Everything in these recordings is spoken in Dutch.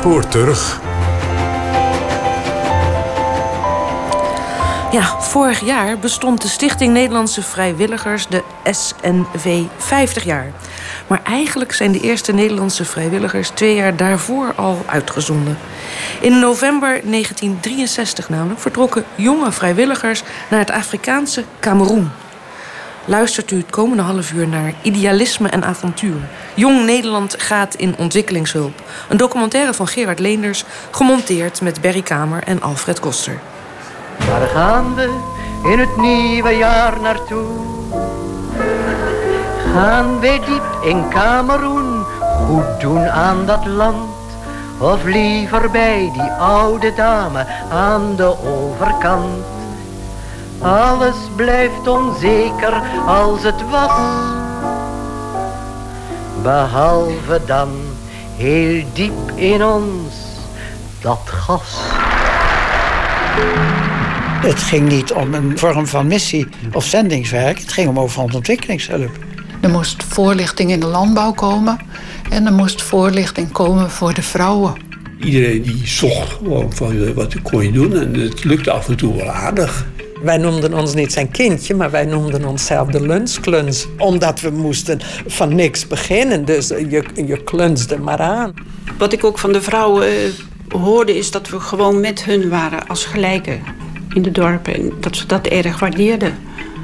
spoor terug. Ja, vorig jaar bestond de Stichting Nederlandse Vrijwilligers, de SNV, 50 jaar. Maar eigenlijk zijn de eerste Nederlandse vrijwilligers twee jaar daarvoor al uitgezonden. In november 1963 namelijk vertrokken jonge vrijwilligers naar het Afrikaanse Cameroen. Luistert u het komende half uur naar Idealisme en Avontuur. Jong Nederland gaat in ontwikkelingshulp. Een documentaire van Gerard Leenders, gemonteerd met Berry Kamer en Alfred Koster. Waar gaan we in het nieuwe jaar naartoe? Gaan wij diep in Cameroen goed doen aan dat land? Of liever bij die oude dame aan de overkant? Alles blijft onzeker als het was. Behalve dan heel diep in ons dat gas. Het ging niet om een vorm van missie of zendingswerk. Het ging om overal ontwikkelingshulp. Er moest voorlichting in de landbouw komen. En er moest voorlichting komen voor de vrouwen. Iedereen die zocht gewoon van eh, wat kon je doen. En het lukte af en toe wel aardig. Wij noemden ons niet zijn kindje, maar wij noemden onszelf de lunskluns. Omdat we moesten van niks beginnen. Dus je, je klunste maar aan. Wat ik ook van de vrouwen eh, hoorde is dat we gewoon met hun waren als gelijken in de dorpen. En dat ze dat erg waardeerden.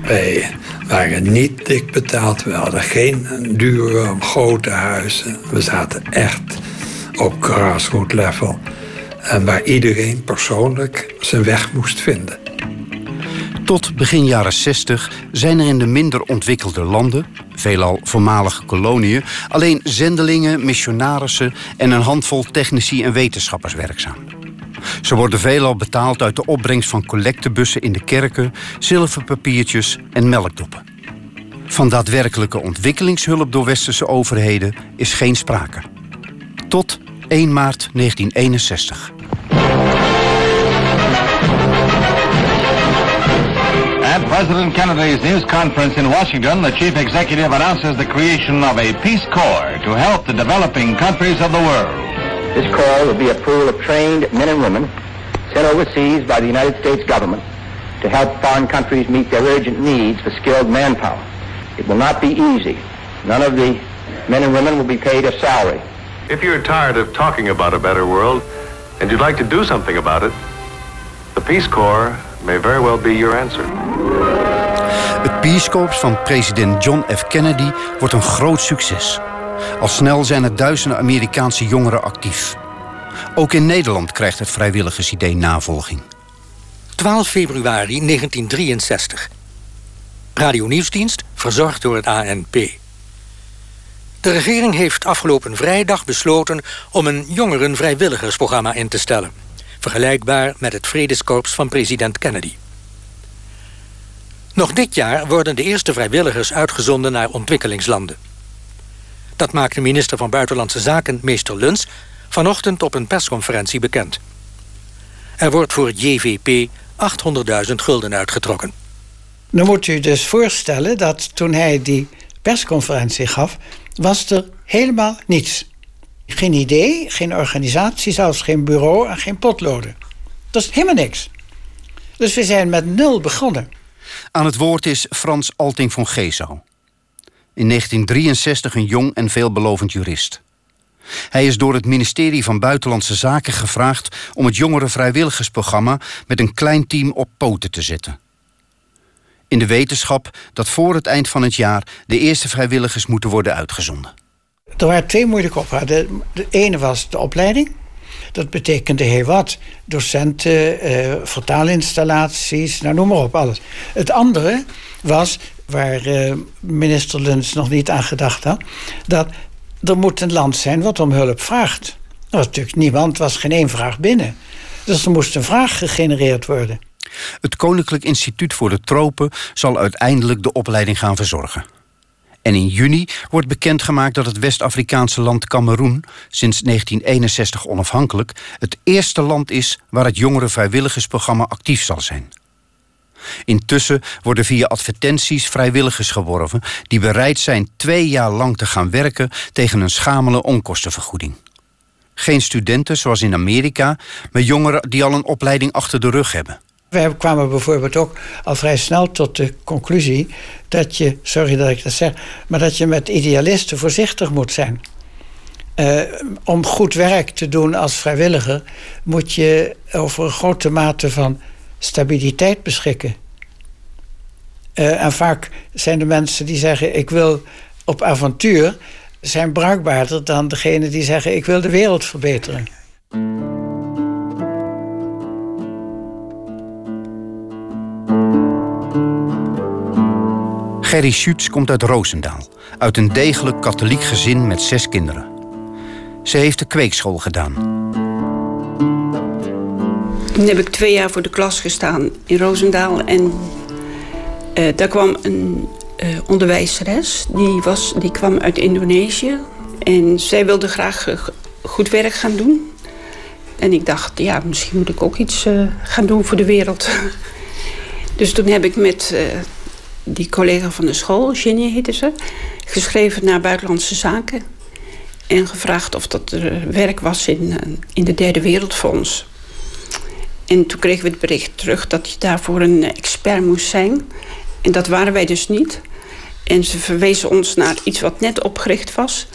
Wij waren niet dik betaald. We hadden geen dure, grote huizen. We zaten echt op grassroot level. En waar iedereen persoonlijk zijn weg moest vinden. Tot begin jaren 60 zijn er in de minder ontwikkelde landen, veelal voormalige koloniën, alleen zendelingen, missionarissen en een handvol technici en wetenschappers werkzaam. Ze worden veelal betaald uit de opbrengst van collectebussen in de kerken, zilverpapiertjes en melkdoppen. Van daadwerkelijke ontwikkelingshulp door westerse overheden is geen sprake. Tot 1 maart 1961. At President Kennedy's news conference in Washington, the chief executive announces the creation of a Peace Corps to help the developing countries of the world. This corps will be a pool of trained men and women sent overseas by the United States government to help foreign countries meet their urgent needs for skilled manpower. It will not be easy. None of the men and women will be paid a salary. If you're tired of talking about a better world and you'd like to do something about it, the Peace Corps may very well be your answer. Het Peace Corps van president John F. Kennedy wordt een groot succes. Al snel zijn er duizenden Amerikaanse jongeren actief. Ook in Nederland krijgt het vrijwilligersidee navolging. 12 februari 1963. Radio Nieuwsdienst, verzorgd door het ANP. De regering heeft afgelopen vrijdag besloten om een jongerenvrijwilligersprogramma in te stellen. Vergelijkbaar met het Vredeskorps van president Kennedy. Nog dit jaar worden de eerste vrijwilligers uitgezonden naar ontwikkelingslanden. Dat maakte minister van Buitenlandse Zaken, meester Luns... vanochtend op een persconferentie bekend. Er wordt voor het JVP 800.000 gulden uitgetrokken. Dan moet u dus voorstellen dat toen hij die persconferentie gaf... was er helemaal niets. Geen idee, geen organisatie, zelfs geen bureau en geen potloden. Dat is helemaal niks. Dus we zijn met nul begonnen. Aan het woord is Frans Alting van Geesau in 1963 een jong en veelbelovend jurist. Hij is door het ministerie van Buitenlandse Zaken gevraagd om het jongere vrijwilligersprogramma met een klein team op poten te zetten. In de wetenschap dat voor het eind van het jaar de eerste vrijwilligers moeten worden uitgezonden. Er waren twee moeilijke opgaven. De, ene was de opleiding. Dat betekende heel wat. Docenten, eh, vertaalinstallaties, nou noem maar op, alles. Het andere was waar uh, minister Luns nog niet aan gedacht had, dat er moet een land zijn wat om hulp vraagt. Er was natuurlijk niemand, was geen één vraag binnen. Dus er moest een vraag gegenereerd worden. Het Koninklijk Instituut voor de Tropen zal uiteindelijk de opleiding gaan verzorgen. En in juni wordt bekendgemaakt dat het West-Afrikaanse land Cameroen, sinds 1961 onafhankelijk, het eerste land is waar het jongere vrijwilligersprogramma actief zal zijn. Intussen worden via advertenties vrijwilligers geworven die bereid zijn twee jaar lang te gaan werken tegen een schamele onkostenvergoeding. Geen studenten zoals in Amerika, maar jongeren die al een opleiding achter de rug hebben. Wij kwamen bijvoorbeeld ook al vrij snel tot de conclusie dat je, sorry dat ik dat zeg, maar dat je met idealisten voorzichtig moet zijn. Uh, om goed werk te doen als vrijwilliger moet je over een grote mate van stabiliteit beschikken. Uh, en vaak zijn de mensen die zeggen: Ik wil op avontuur, zijn bruikbaarder dan degene die zeggen: Ik wil de wereld verbeteren. Gerry Schutz komt uit Roosendaal, uit een degelijk katholiek gezin met zes kinderen. Ze heeft de kweekschool gedaan. Toen heb ik twee jaar voor de klas gestaan in Roosendaal. En uh, daar kwam een uh, onderwijzeres. Die, was, die kwam uit Indonesië. En zij wilde graag uh, goed werk gaan doen. En ik dacht, ja, misschien moet ik ook iets gaan doen voor de wereld. dus toen heb ik met die collega van de school, Jenny heette ze... geschreven naar Buitenlandse Zaken. En gevraagd of dat er werk was in, in de derde wereldfonds. En toen kregen we het bericht terug dat je daarvoor een expert moest zijn. En dat waren wij dus niet. En ze verwezen ons naar iets wat net opgericht was.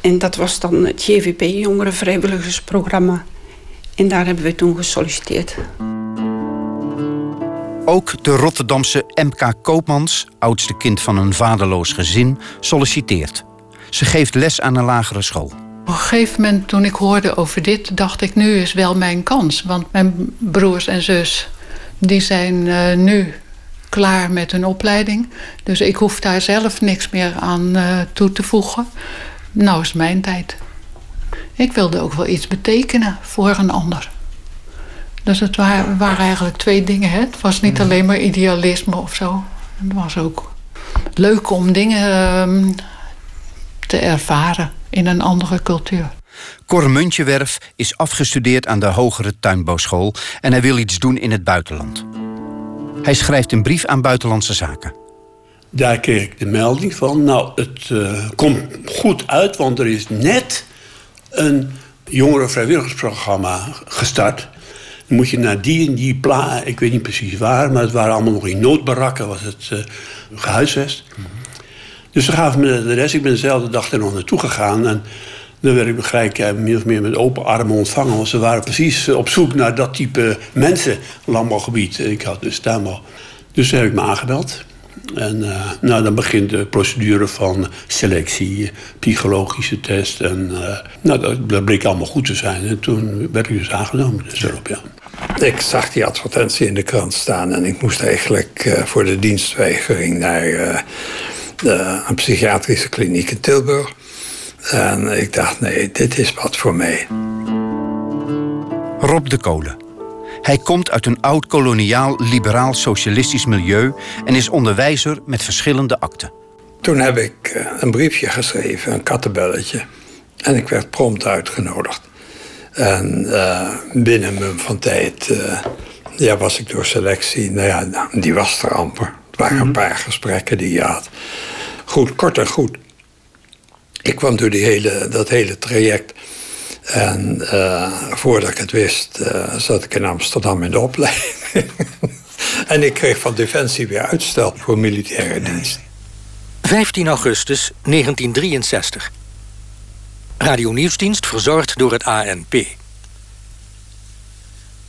En dat was dan het JVP, Jongeren Vrijwilligersprogramma. En daar hebben we toen gesolliciteerd. Ook de Rotterdamse MK Koopmans, oudste kind van een vaderloos gezin, solliciteert. Ze geeft les aan een lagere school. Op een gegeven moment, toen ik hoorde over dit, dacht ik: nu is wel mijn kans. Want mijn broers en zus die zijn uh, nu klaar met hun opleiding. Dus ik hoef daar zelf niks meer aan uh, toe te voegen. Nou is mijn tijd. Ik wilde ook wel iets betekenen voor een ander. Dus het waren, waren eigenlijk twee dingen. Hè? Het was niet mm. alleen maar idealisme of zo. Het was ook leuk om dingen uh, te ervaren in een andere cultuur. Cor Muntjewerf is afgestudeerd aan de Hogere Tuinbouwschool... en hij wil iets doen in het buitenland. Hij schrijft een brief aan Buitenlandse Zaken. Daar kreeg ik de melding van... nou, het uh, komt goed uit, want er is net een jongerenvrijwilligersprogramma gestart... Moet je naar die en die plaats, ik weet niet precies waar, maar het waren allemaal nog in noodbarakken, was het uh, gehuisvest. Dus ze gaven me de adres. Ik ben dezelfde dag er nog naartoe gegaan. En dan werd ik begrijp uh, min of meer met open armen ontvangen. Want ze waren precies uh, op zoek naar dat type mensen, landbouwgebied. Ik had dus daar wel. Dus toen heb ik me aangebeld. En uh, nou, dan begint de procedure van selectie, psychologische test. En uh, nou, dat, dat, bleek allemaal goed te zijn. En toen werd ik dus aangenomen. Dus erop, ja. Ik zag die advertentie in de krant staan en ik moest eigenlijk uh, voor de dienstweigering naar de, een psychiatrische kliniek in Tilburg. En ik dacht, nee, dit is wat voor mij. Rob de Kolen. Hij komt uit een oud-koloniaal liberaal-socialistisch milieu en is onderwijzer met verschillende akten. Toen heb ik eh, een briefje geschreven, een kattenbelletje. En ik werd prompt uitgenodigd. En uh, binnen een van tijd uh, ja, was ik door selectie. Nou ja, nou, die was er amper. Het waren een mhm. paar gesprekken die je had. Goed, kort en goed. Ik kwam door die hele, dat hele traject. En uh, voordat ik het wist, uh, zat ik in Amsterdam in de opleiding. en ik kreeg van Defensie weer uitstel voor militaire dienst. 15 augustus 1963. Radio Nieuwsdienst verzorgd door het ANP.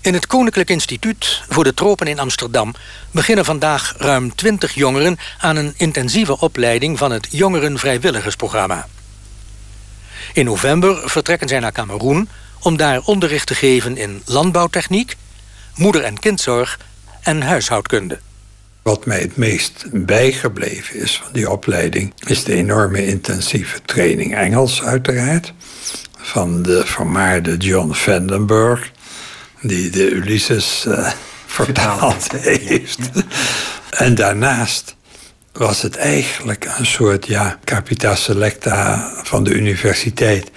In het Koninklijk Instituut voor de Tropen in Amsterdam beginnen vandaag ruim 20 jongeren aan een intensieve opleiding van het Jongerenvrijwilligersprogramma. In november vertrekken zij naar Cameroen om daar onderricht te geven in landbouwtechniek, moeder- en kindzorg en huishoudkunde. Wat mij het meest bijgebleven is van die opleiding... is de enorme intensieve training Engels uiteraard... van de vermaarde John Vandenberg... die de Ulysses uh, vertaald heeft. en daarnaast was het eigenlijk een soort ja, capita selecta van de universiteit.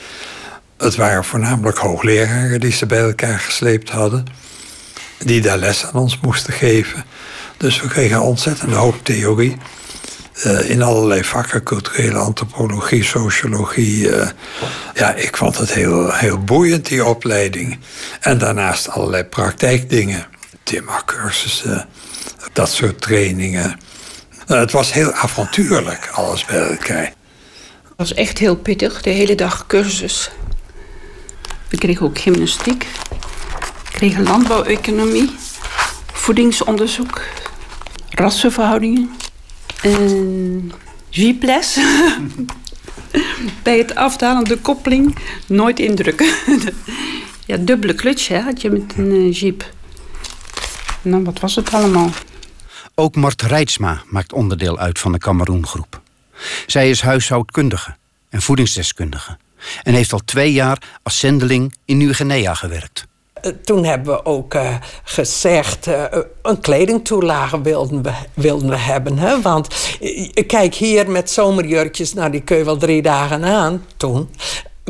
Het waren voornamelijk hoogleraren die ze bij elkaar gesleept hadden, die daar les aan ons moesten geven. Dus we kregen een ontzettende hoop theorie. eh, in allerlei vakken, culturele antropologie, sociologie. eh, ja, ik vond het heel, heel boeiend, die opleiding. En daarnaast allerlei praktijkdingen, timmercursussen, dat soort trainingen. Eh, het was heel avontuurlijk, alles bij elkaar. Het was echt heel pittig, de hele dag cursus. We kregen ook gymnastiek. We kregen landbouweconomie, voedingsonderzoek, rassenverhoudingen. En jeeples. Bij het afdalen de koppeling nooit indrukken. ja, dubbele clutch hè, had je met een eh, jeep. Nou, wat was het allemaal? Ook Mart Rijtsma maakt onderdeel uit van de Cameroengroep. Zij is huishoudkundige en voedingsdeskundige en heeft al twee jaar als zendeling in Nieuw-Guinea gewerkt. Eh, Toen hebben we ook eh, gezegd, eh, een kledingtoelage wilden we, wilden we hebben. Hè? Want kijk, hier met zomerjurkjes, nou die kun wel drie dagen aan toen.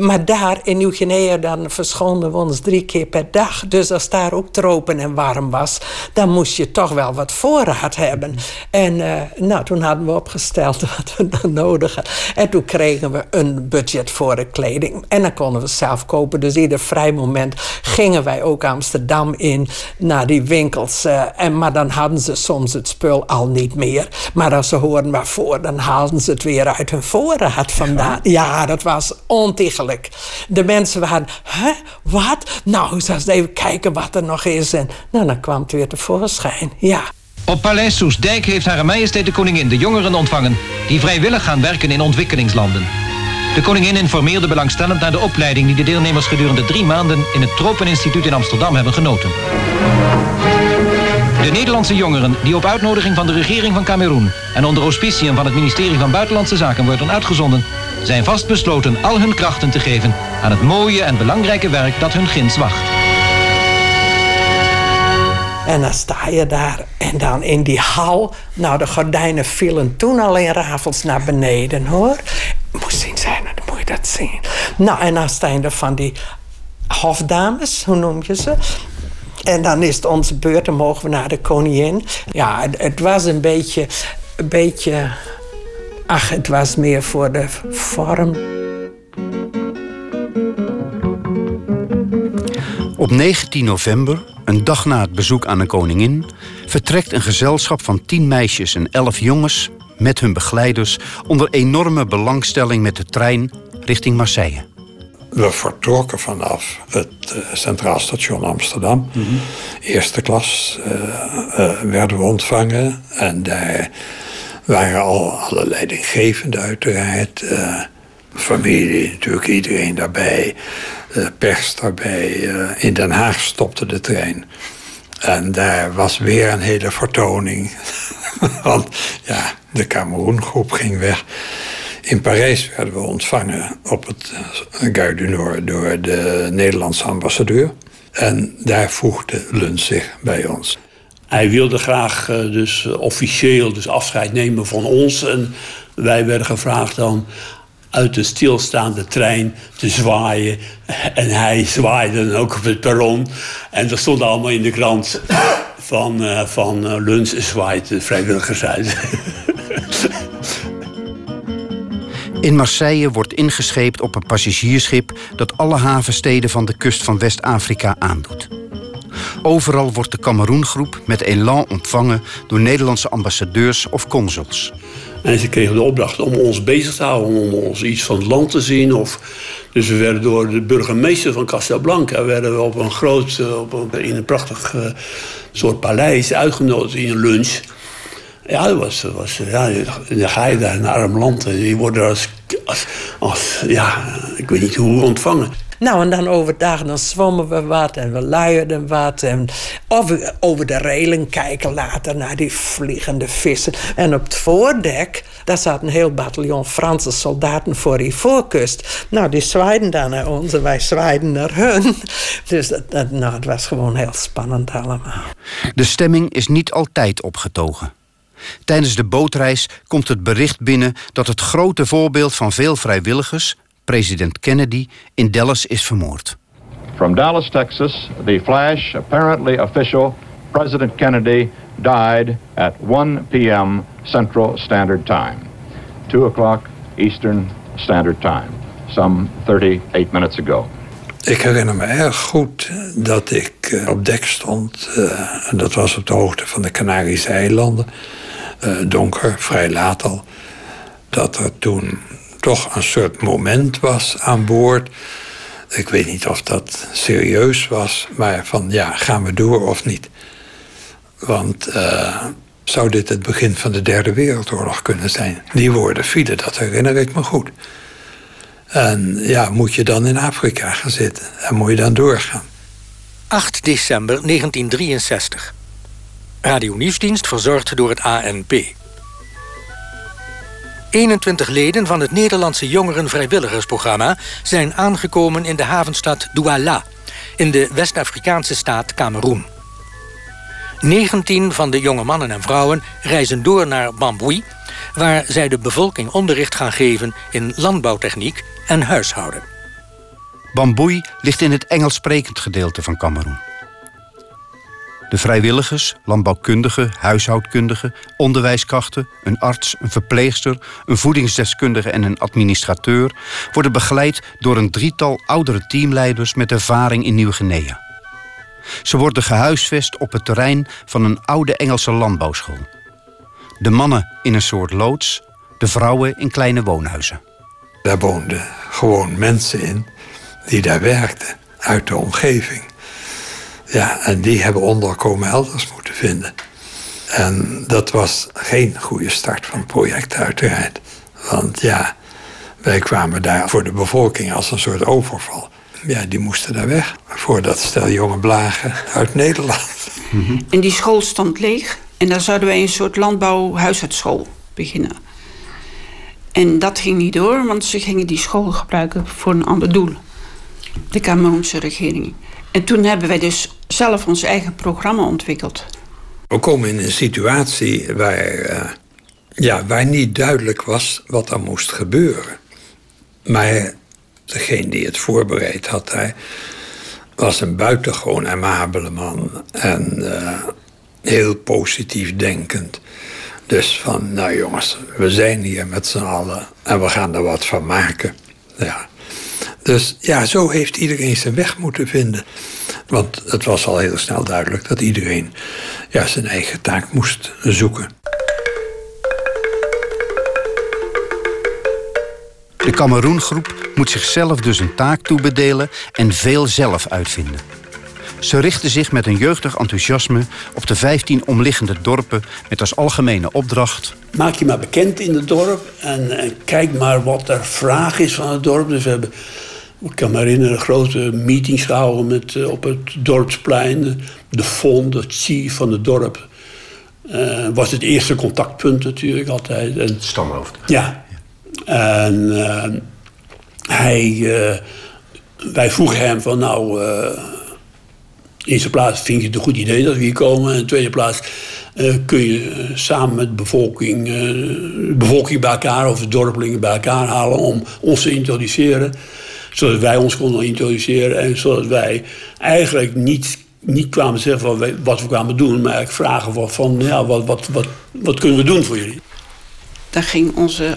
Maar daar in Nieuw-Guinea, dan verschonden we ons drie keer per dag. Dus als daar ook tropen en warm was, dan moest je toch wel wat voorraad hebben. En eh, nou, toen hadden we opgesteld wat we dan nodig hadden. En toen kregen we een budget voor de kleding. En dan konden we zelf kopen. Dus ieder vrij moment gingen wij ook Amsterdam in naar die winkels. eh, en, maar dan hadden ze soms het spul al niet meer. Maar als ze hoorden waarvoor, dan haalden ze het weer uit hun voorraad vandaan. Ja, dat was ontiegelijk. De mensen waren, hè, wat? Nou, eens eens even kijken wat er nog is. En nou, dan kwam het weer tevoorschijn, ja. Op Paleis Soesdijk heeft Hare Majesteit de Koningin de jongeren ontvangen... die vrijwillig gaan werken in ontwikkelingslanden. De koningin informeerde belangstellend naar de opleiding... die de deelnemers gedurende drie maanden... in het Tropeninstituut in Amsterdam hebben genoten. De Nederlandse jongeren die op uitnodiging van de regering van Cameroen... en onder auspiciën van het ministerie van Buitenlandse Zaken worden uitgezonden... zijn vastbesloten al hun krachten te geven... aan het mooie en belangrijke werk dat hun ginds wacht. En dan sta je daar en dan in die hal. Nou, de gordijnen vielen toen al in rafels naar beneden hoor. Moest zien zijn, dan moet je dat zien. Nou, en dan staan er van die hofdames, hoe noem je ze? En dan is het onze beurt, dan mogen we naar de koningin. Ja, het, het was een beetje, een beetje. Ach, het was meer voor de vorm. Op 19 november, een dag na het bezoek aan de koningin, vertrekt een gezelschap van 10 meisjes en 11 jongens met hun begeleiders onder enorme belangstelling met de trein richting Marseille. We vertrokken vanaf het eh, Centraal Station Amsterdam. Eerste klas eh, eh, werden we ontvangen. En daar waren al alle leidinggevenden uiteraard. familie, natuurlijk iedereen daarbij. pers daarbij. in Den Haag stopte de trein. En daar was weer een hele vertoning. Want ja, de Cameroengroep ging weg. In Parijs werden we ontvangen op het eh, Gare du Nord door de Nederlandse ambassadeur. En daar voegde Luns zich bij ons. Hij wilde graag eh, dus eh, officieel dus afscheid nemen van ons. En wij werden gevraagd dan uit de stilstaande trein te zwaaien. En hij zwaaide dan ook op het perron. En dat stond allemaal in de krant van, van Luns zwaait de vrijwilligers uit. In Marseille wordt ingescheept op een passagiersschip dat alle havensteden van de kust van West-Afrika aandoet. Overal wordt de Cameroengroep met elan ontvangen door Nederlandse ambassadeurs of consuls. En ze kregen de opdracht om ons bezig te houden, om ons iets van het land te zien. Of, dus we werden door de burgemeester van Casablanca werden we op een groot, eh, op een, in een prachtig eh, soort paleis uitgenodigd in een lunch. Ja, dat was, was ja, dan ga je daar in een arm land en je wordt als, als, als, ja, ik weet niet hoe ontvangen. Nou, en dan overdag, dan zwommen we wat en we luierden wat. En of we over de reling kijken later naar die vliegende vissen. En op het voordek, daar zat een heel bataljon Franse soldaten voor die voorkust. Nou, die zwaaiden dan naar ons en wij zwaaiden naar hun. Dus dat, dat, nou, het was gewoon heel spannend allemaal. De stemming is niet altijd opgetogen. Tijdens de bootreis komt het bericht binnen dat het grote voorbeeld van veel vrijwilligers, president Kennedy, in Dallas is vermoord. From Dallas, Texas, the flash, apparently official, President Kennedy died at 1 p.m. Central Standard Time, 2 o'clock Eastern Standard Time, some 38 minutes ago. Ik herinner me erg goed dat ik eh, op dek stond. Uh, en dat was op de hoogte van de Canarische eilanden. Uh, donker, vrij laat al. Dat er toen toch een soort moment was aan boord. Ik weet niet of dat serieus was, maar van ja, gaan we door of niet? Want zou dit het begin van de Derde Wereldoorlog kunnen zijn? Die woorden vielen, dat herinner ik me goed. En ja, moet je dan in Afrika gaan zitten en moet je dan doorgaan. 8 december 1963. Radio Nieuwsdienst verzorgd door het ANP. 21 leden van het Nederlandse jongerenvrijwilligersprogramma zijn aangekomen in de havenstad Douala, in de West-Afrikaanse staat Cameroen. 19 van de jonge mannen en vrouwen reizen door naar Bambui, waar zij de bevolking onderricht gaan geven in landbouwtechniek en huishouden. Bambui ligt in het Engels sprekend gedeelte van Cameroen. De vrijwilligers, landbouwkundigen, huishoudkundigen, onderwijskrachten, een arts, een verpleegster, een voedingsdeskundige en een administrateur worden begeleid door een drietal oudere teamleiders met ervaring in Nieuw-Guinea. Ze worden gehuisvest op het terrein van een oude Engelse landbouwschool. De mannen in een soort loods, de vrouwen in kleine woonhuizen. Daar woonden gewoon mensen in die daar werkten uit de omgeving. Ja, en die hebben onderkomen elders moeten vinden. En dat was geen goede start van het project, uiteraard. Want ja, wij kwamen daar voor de bevolking als een soort overval. Ja, die moesten daar weg voor dat stel jonge blagen uit Nederland. En die school stond leeg. En daar zouden wij een soort landbouwhuisartsschool beginnen. En dat ging niet door, want ze gingen die school gebruiken voor een ander doel. De Cameroense regering. En toen hebben wij dus zelf ons eigen programma ontwikkeld. We komen in een situatie waar, uh, ja, waar niet duidelijk was wat er moest gebeuren. Maar degene die het voorbereid had, hij was een buitengewoon amabele man. En uh, heel positief denkend. Dus van, nou jongens, we zijn hier met z'n allen en we gaan er wat van maken. Ja. Dus ja, zo heeft iedereen zijn weg moeten vinden. Want het was al heel snel duidelijk dat iedereen ja, zijn eigen taak moest zoeken. De Cameroengroep moet zichzelf dus een taak toebedelen en veel zelf uitvinden. Ze richten zich met een jeugdig enthousiasme op de 15 omliggende dorpen met als algemene opdracht. Maak je maar bekend in het dorp en, en kijk maar wat er vraag is van het dorp. Dus we hebben, ik kan me herinneren, grote meetings gehouden met, uh, op het dorpsplein. De fond, het zie van het dorp. Uh, was het eerste contactpunt natuurlijk altijd. En, Stamhoofd. Ja. En uh, hij, wij vroegen hem van nou in eerste plaats vind je het een goed idee dat we hier komen. In de tweede plaats uh, kun je uh, samen met de bevolking, de bevolking bij elkaar of de dorpelingen bij elkaar halen om ons te introduceren. Zodat wij ons konden introduceren en zodat wij eigenlijk niet, niet kwamen zeggen van wat we kwamen doen, maar eigenlijk vragen van, van ja, wat, wat, wat, wat kunnen we doen voor jullie. Daar ging onze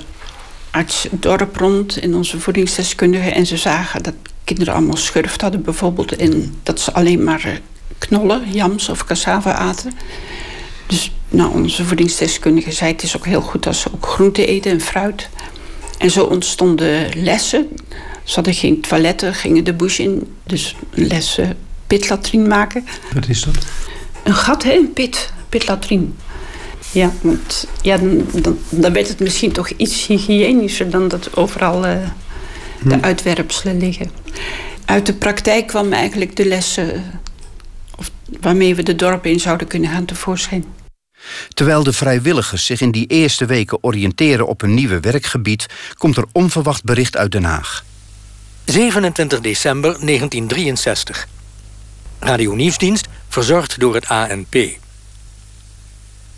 arts dorp rond en onze voedingsdeskundige en ze zagen dat kinderen allemaal schurft hadden bijvoorbeeld. En dat ze alleen maar knollen, jams of cassava aten. Dus nou, onze voedingsdeskundige zei het is ook heel goed als ze ook groente eten en fruit. En zo ontstonden lessen. Ze hadden geen toiletten, gingen de bush in. Dus lessen pitlatrien maken. Wat is dat? Een gat, hè? Een pit. Pitlatrien. Ja, want ja, dan, dan, dan werd het misschien toch iets hygiënischer dan dat overal uh, de hm. uitwerpselen liggen. Uit de praktijk kwam eigenlijk de lessen of, waarmee we de dorpen in zouden kunnen gaan tevoorschijn. Terwijl de vrijwilligers zich in die eerste weken oriënteren op een nieuwe werkgebied, komt er onverwacht bericht uit Den Haag. 27 december 1963. Radio Nieuwsdienst, verzorgd door het ANP.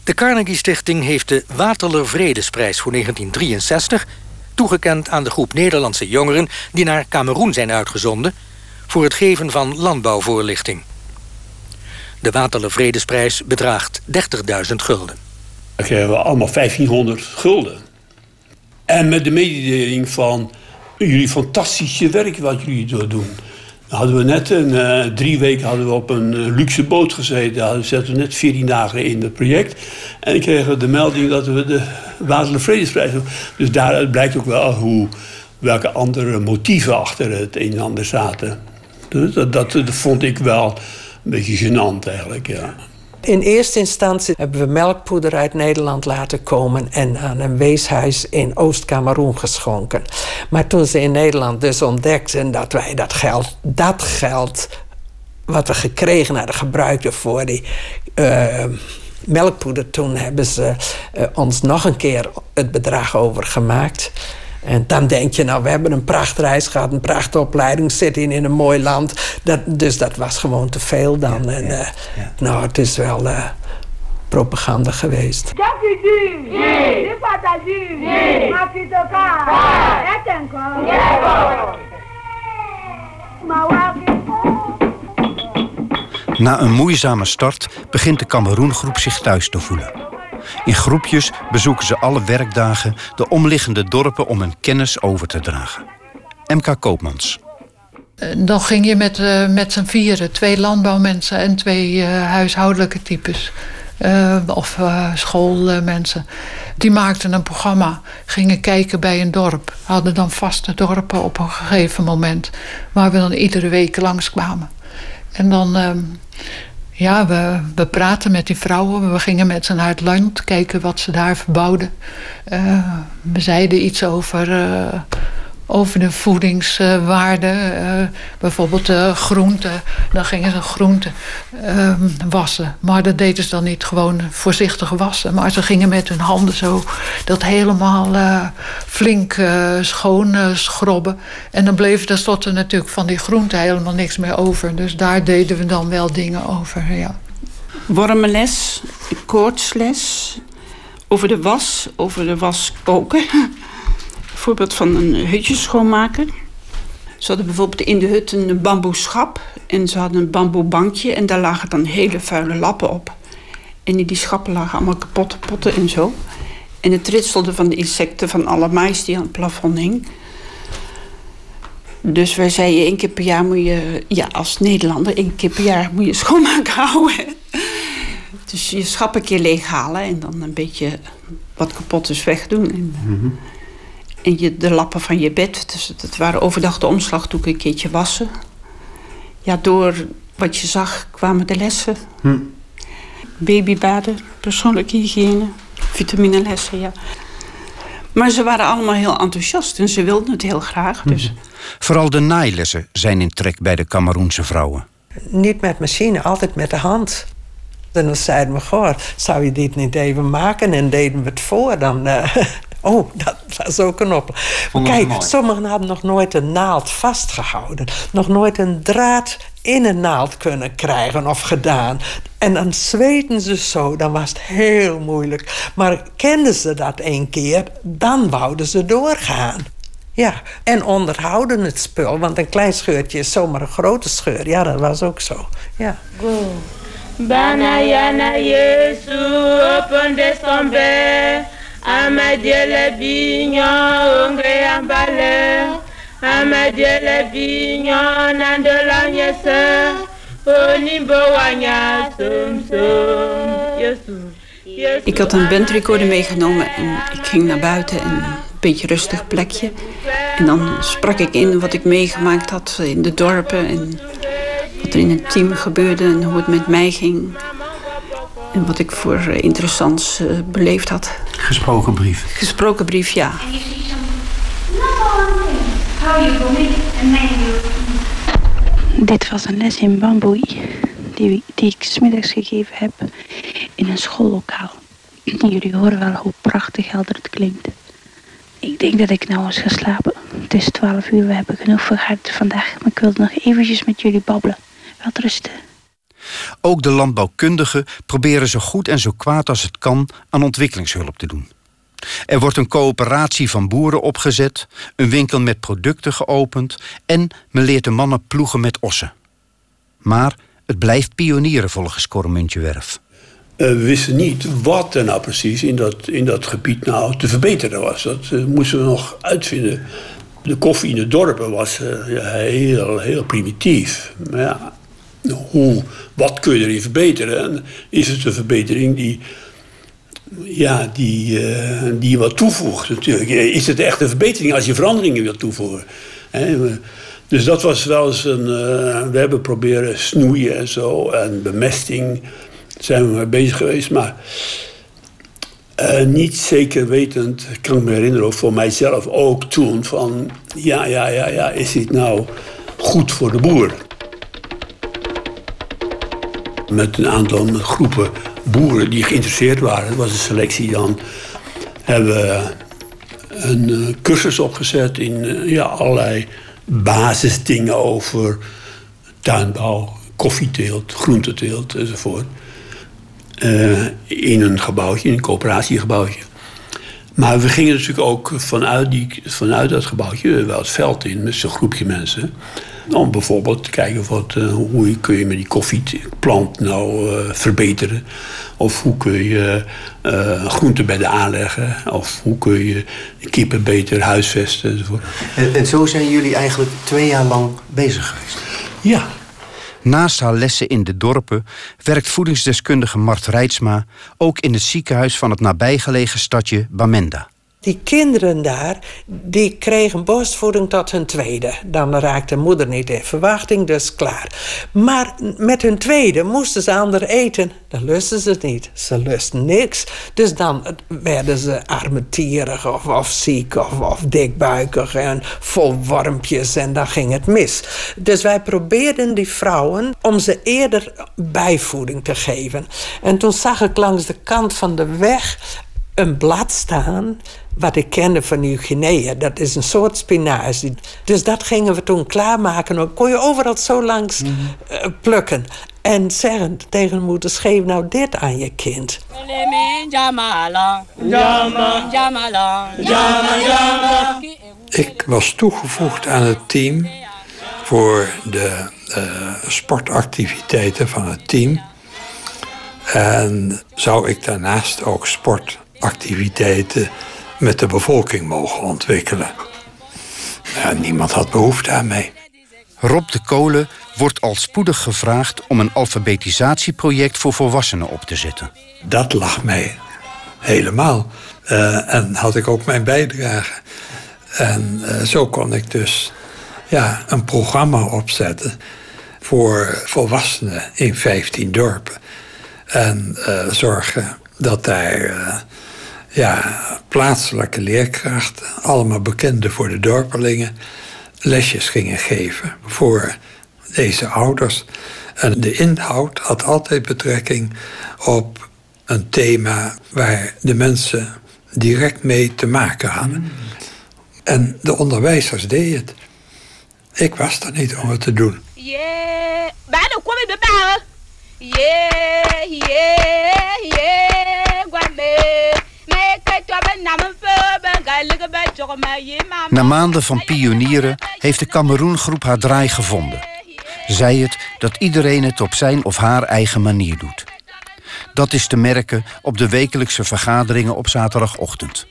De Carnegie Stichting heeft de Waterler Vredesprijs voor 1963 toegekend aan de groep Nederlandse jongeren die naar Cameroen zijn uitgezonden voor het geven van landbouwvoorlichting. De Waterle Vredesprijs bedraagt 30.000 gulden. We allemaal 1500 gulden. En met de mededeling van jullie fantastische werk wat jullie doen. Hadden we net een, uh, drie weken hadden we op een uh, luxe boot gezeten. We zaten we net 14 dagen in het project. En ik kreeg de melding dat we de Waterle Vredesprijs. Dus daaruit blijkt ook wel hoe, welke andere motieven achter het een en ander zaten. Dus dat, dat, dat vond ik wel een beetje gênant eigenlijk, ja. In eerste instantie hebben we melkpoeder uit Nederland laten komen en aan een weeshuis in Oost-Kameroen geschonken. Maar toen ze in Nederland dus ontdekten dat wij dat geld, dat geld wat we gekregen hadden, gebruikten voor die uh, melkpoeder, toen hebben ze uh, ons nog een keer het bedrag overgemaakt. En dan denk je, nou, we hebben een prachtreis gehad, een prachtopleiding, zitten in een mooi land. Dat, dus dat was gewoon te veel dan. en uh, nou, het is wel uh, propaganda geweest. Na een moeizame start begint de Cameroengroep zich thuis te voelen. In groepjes bezoeken ze alle werkdagen de omliggende dorpen om hun kennis over te dragen. MK Koopmans. Dan ging je met, uh, met z'n vieren, twee landbouwmensen en twee uh, huishoudelijke types. Of schoolmensen. Die maakten een programma, gingen kijken bij een dorp. Hadden dan vaste dorpen op een gegeven moment. Waar we dan iedere week langskwamen. En dan ehm, ja, we, we praten met die vrouwen. We gingen met ze naar het land kijken wat ze daar verbouwden. Uh, we zeiden iets over, uh, over de voedingswaarde. Uh, bijvoorbeeld groenten. Dan gingen ze groenten ehm, wassen. Maar dat deden ze dan niet gewoon voorzichtig wassen. Maar ze gingen met hun handen zo dat helemaal flink schoon schrobben. En dan bleef tenslotte natuurlijk van die groenten helemaal niks meer over. Dus daar deden we dan wel dingen over, ja. Wormenles, koortsles, over de was, over de was koken voorbeeld van een hutje schoonmaken. Ze hadden bijvoorbeeld in de hut een bamboe schap. En ze hadden een bamboe bankje. En daar lagen dan hele vuile lappen op. En in die schappen lagen allemaal kapotte potten en zo. En het ritselde van de insecten van alle mais die aan het plafond hing. Dus wij zeiden één keer per jaar moet je... Ja, als Nederlander, één keer per jaar moet je schoonmaken houden. Dus je schap een keer leeghalen en dan een beetje wat kapot is wegdoen. En, mm en je, de lappen van je bed. Dus het waren overdag de omslagdoeken een keertje wassen. Ja, door wat je zag kwamen de lessen. Hm. Babybaden, persoonlijke hygiëne, vitaminelessen, ja. Maar ze waren allemaal heel enthousiast en ze wilden het heel graag. Dus. Hm. Vooral de naailessen zijn in trek bij de Cameroense vrouwen. Niet met machine, altijd met de hand. En dan zeiden we, goh, zou je dit niet even maken? En deden we het voor, dan... Uh, Oh, dat was ook een op. Kijk, sommigen hadden nog nooit een naald vastgehouden. Nog nooit een draad in een naald kunnen krijgen of gedaan. En dan zweten ze zo, dan was het heel moeilijk. Maar kenden ze dat een keer, dan wouden ze doorgaan. Ja, en onderhouden het spul, want een klein scheurtje is zomaar een grote scheur. Ja, dat was ook zo. Ja. Go. Banayana open de amadiele ongre ambale amadiele nandola onimbo wanya Ik had een bandrecorder meegenomen en ik ging naar buiten en een beetje rustig plekje. En dan sprak ik in wat ik meegemaakt had in de dorpen en wat er in het team gebeurde en hoe het met mij ging. En wat ik voor eh, interessants uh, beleefd had. Gesproken brief? Gesproken brief, ja. Dit was een les in bamboei die, die ik smiddags gegeven heb in een schoollokaal. Jullie horen wel hoe prachtig helder het klinkt. Ik denk dat ik nou eens ga slapen. Het is 12 uur, we hebben genoeg vergaard vandaag. Maar ik wilde nog eventjes met jullie babbelen. Wel rusten. Ook de landbouwkundigen proberen zo goed en zo kwaad als het kan aan ontwikkelingshulp te doen. Er wordt een coöperatie van boeren opgezet, een winkel met producten geopend en men leert de mannen ploegen met ossen. Maar Het blijft pionieren volgens Korremuntjewerf. Uh, we wisten niet wat er nou precies in dat, in dat gebied nou te verbeteren was. Dat uh, moesten we nog uitvinden. De koffie in de dorpen was ja, heel, heel primitief. Maar ja, hoe, wat kun je erin verbeteren? En is het een verbetering die, ja, die, die wat toevoegt natuurlijk? Is het echt een verbetering als je veranderingen wilt toevoegen? Dus dat was wel eens een. we hebben proberen snoeien en zo en bemesting zijn we mee bezig geweest. Maar uh, niet zeker wetend, kan ik me herinneren, voor mijzelf ook toen, van ja, ja, ja, ja, is dit nou goed voor de boer? Met een aantal groepen boeren die geïnteresseerd waren, dat was een selectie dan, hebben we een uh, cursus opgezet in uh, ja, allerlei basisdingen over tuinbouw, koffieteelt, groenteteelt enzovoort. Uh, in een gebouwtje, een coöperatiegebouwtje. Maar we gingen natuurlijk ook vanuit, die, vanuit dat gebouwtje wel het veld in met zo'n groepje mensen. Om bijvoorbeeld te kijken wat, uh, hoe kun je met die koffieplant nou uh, verbeteren. Of hoe kun je groentebedden aanleggen. Of hoe kun je kippen beter huisvesten enzovoort. En, en zo zijn jullie eigenlijk twee jaar lang bezig geweest? Ja, Naast haar lessen in de dorpen werkt voedingsdeskundige Mart Rijtsma ook in het ziekenhuis van het nabijgelegen stadje Bamenda. Die kinderen daar, die kregen borstvoeding tot hun tweede. Dan raakte moeder niet in verwachting, dus klaar. Maar met hun tweede moesten ze ander eten. Dan lusten ze het niet. Ze lusten niks. Dus dan werden ze armetierig of, of ziek of, of dikbuikig en vol wormpjes en dan ging het mis. Dus wij probeerden die vrouwen om ze eerder bijvoeding te geven. En toen zag ik langs de kant van de weg een blad staan wat ik kende van Nieuw-Guinea. Dat is een soort spinazie. Dus dat gingen we toen klaarmaken. Dan kon je overal zo langs uh, plukken. En zeggen tegen de moeder, geef nou dit aan je kind. Ik was toegevoegd aan het team voor de uh, sportactiviteiten van het team. En zou ik daarnaast ook sportactiviteiten met de bevolking mogen ontwikkelen. Ja, niemand had behoefte aan mij. Rob de Kolen wordt al spoedig gevraagd om een alfabetisatieproject voor volwassenen op te zetten. Dat lag mij helemaal. Uh, en had ik ook mijn bijdrage. En uh, zo kon ik dus ja, een programma opzetten voor volwassenen in 15 dorpen. En uh, zorgen dat daar ja, plaatselijke leerkrachten, allemaal bekende voor de dorpelingen, lesjes gingen geven voor deze ouders. En de inhoud had altijd betrekking op een thema waar de mensen direct mee te maken hadden. En de onderwijzers deden het. Ik was er niet om het te doen. Yeah, Yeah, yeah, yeah. Na maanden van pionieren heeft de Cameroengroep haar draai gevonden. Zij het dat iedereen het op zijn of haar eigen manier doet. Dat is te merken op de wekelijkse vergaderingen op zaterdagochtend.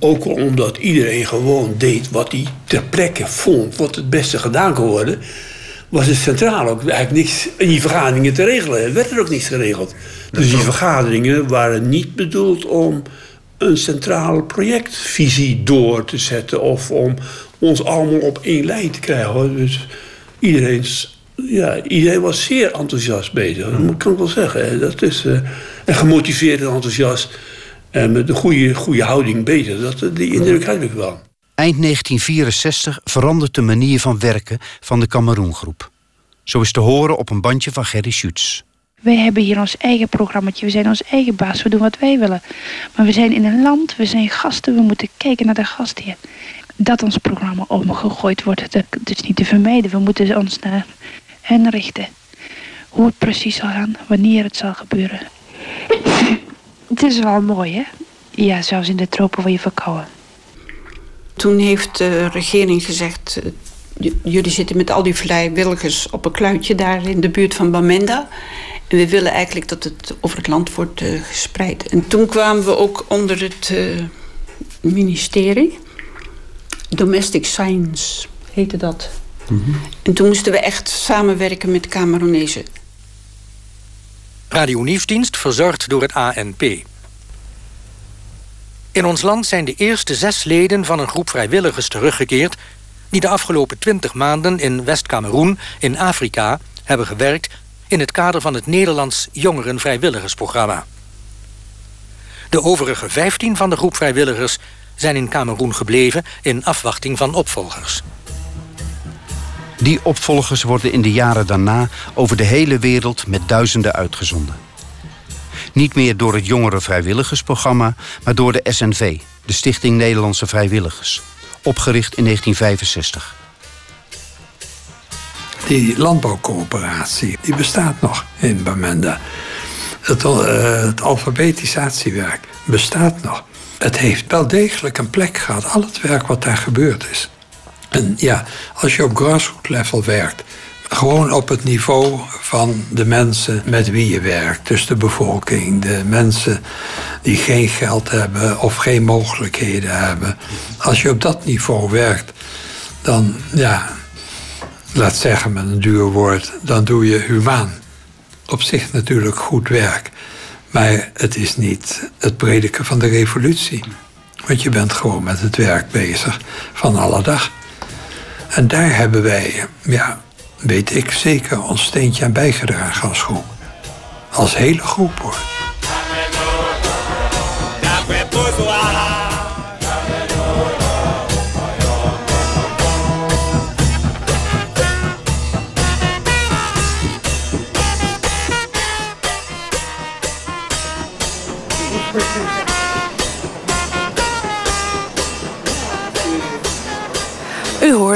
Ook omdat iedereen gewoon deed wat hij ter plekke vond, wat het beste gedaan kon worden, was het centraal ook eigenlijk niks in die vergaderingen te regelen. Er werd er ook niets geregeld. Dus die vergaderingen waren niet bedoeld om een centraal projectvisie door te zetten of om ons allemaal op één lijn te krijgen. Dus iedereen, ja, iedereen was zeer enthousiast bezig. Dat kan ik wel zeggen. Dat is, uh, en gemotiveerd en enthousiast en met een goede, goede houding bezig. Dat, die indruk heb ik wel. Eind 1964 verandert de manier van werken van de Cameroengroep. Zo is te horen op een bandje van Gerry Schutz. Wij hebben hier ons eigen programma. We zijn ons eigen baas. We doen wat wij willen. Maar we zijn in een land. We zijn gasten. We moeten kijken naar de gastheer. Dat ons programma omgegooid wordt. Dat is niet te vermijden. We moeten ons naar hen richten. Hoe het precies zal gaan. Wanneer het zal gebeuren. het is wel mooi, hè? Ja, zelfs in de tropen word je verkouden. Toen heeft de regering gezegd... jullie zitten met al die vrijwilligers op een kluitje daar in de buurt van Bamenda. En we willen eigenlijk dat het over het land wordt uh, gespreid. En toen kwamen we ook onder het uh, ministerie. Domestic Science heette dat. Mm -hmm. En toen moesten we echt samenwerken met Cameronezen. Radio Nieuwsdienst verzorgd door het ANP. In ons land zijn de eerste zes leden van een groep vrijwilligers teruggekeerd... die de afgelopen twintig maanden in West-Kameroen, in Afrika... hebben gewerkt in het kader van het Nederlands Jongerenvrijwilligersprogramma. De overige 15 van de groep vrijwilligers zijn in Kameroen gebleven in afwachting van opvolgers. Die opvolgers worden in de jaren daarna over de hele wereld met duizenden uitgezonden. Niet meer door het Jongerenvrijwilligersprogramma, maar door de SNV, de Stichting Nederlandse Vrijwilligers, opgericht in 1965. Die landbouwcoöperatie, die bestaat nog in Bamenda. Het, uh, het alfabetisatiewerk bestaat nog. Het heeft wel degelijk een plek gehad, al het werk wat daar gebeurd is. En ja, als je op grassroots level werkt, gewoon op het niveau van de mensen met wie je werkt. Dus de bevolking, de mensen die geen geld hebben of geen mogelijkheden hebben. Als je op dat niveau werkt, dan ja, laat zeggen met een duur woord, dan doe je humaan. Op zich natuurlijk goed werk. Maar het is niet het prediken van de revolutie. Want je bent gewoon met het werk bezig van alle dag. En daar hebben wij, ja, weet ik zeker, ons steentje aan bijgedragen als groep. Als hele groep hoor.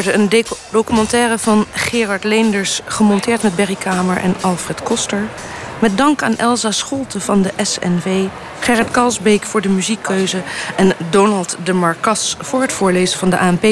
Hoorde een documentaire van Gerard Leenders... gemonteerd met Berry Kamer en Alfred Koster. Met dank aan Elsa Scholte van de SNV... Gerrit Kalsbeek voor de muziekkeuze... en Donald de Marcas voor het voorlezen van de ANP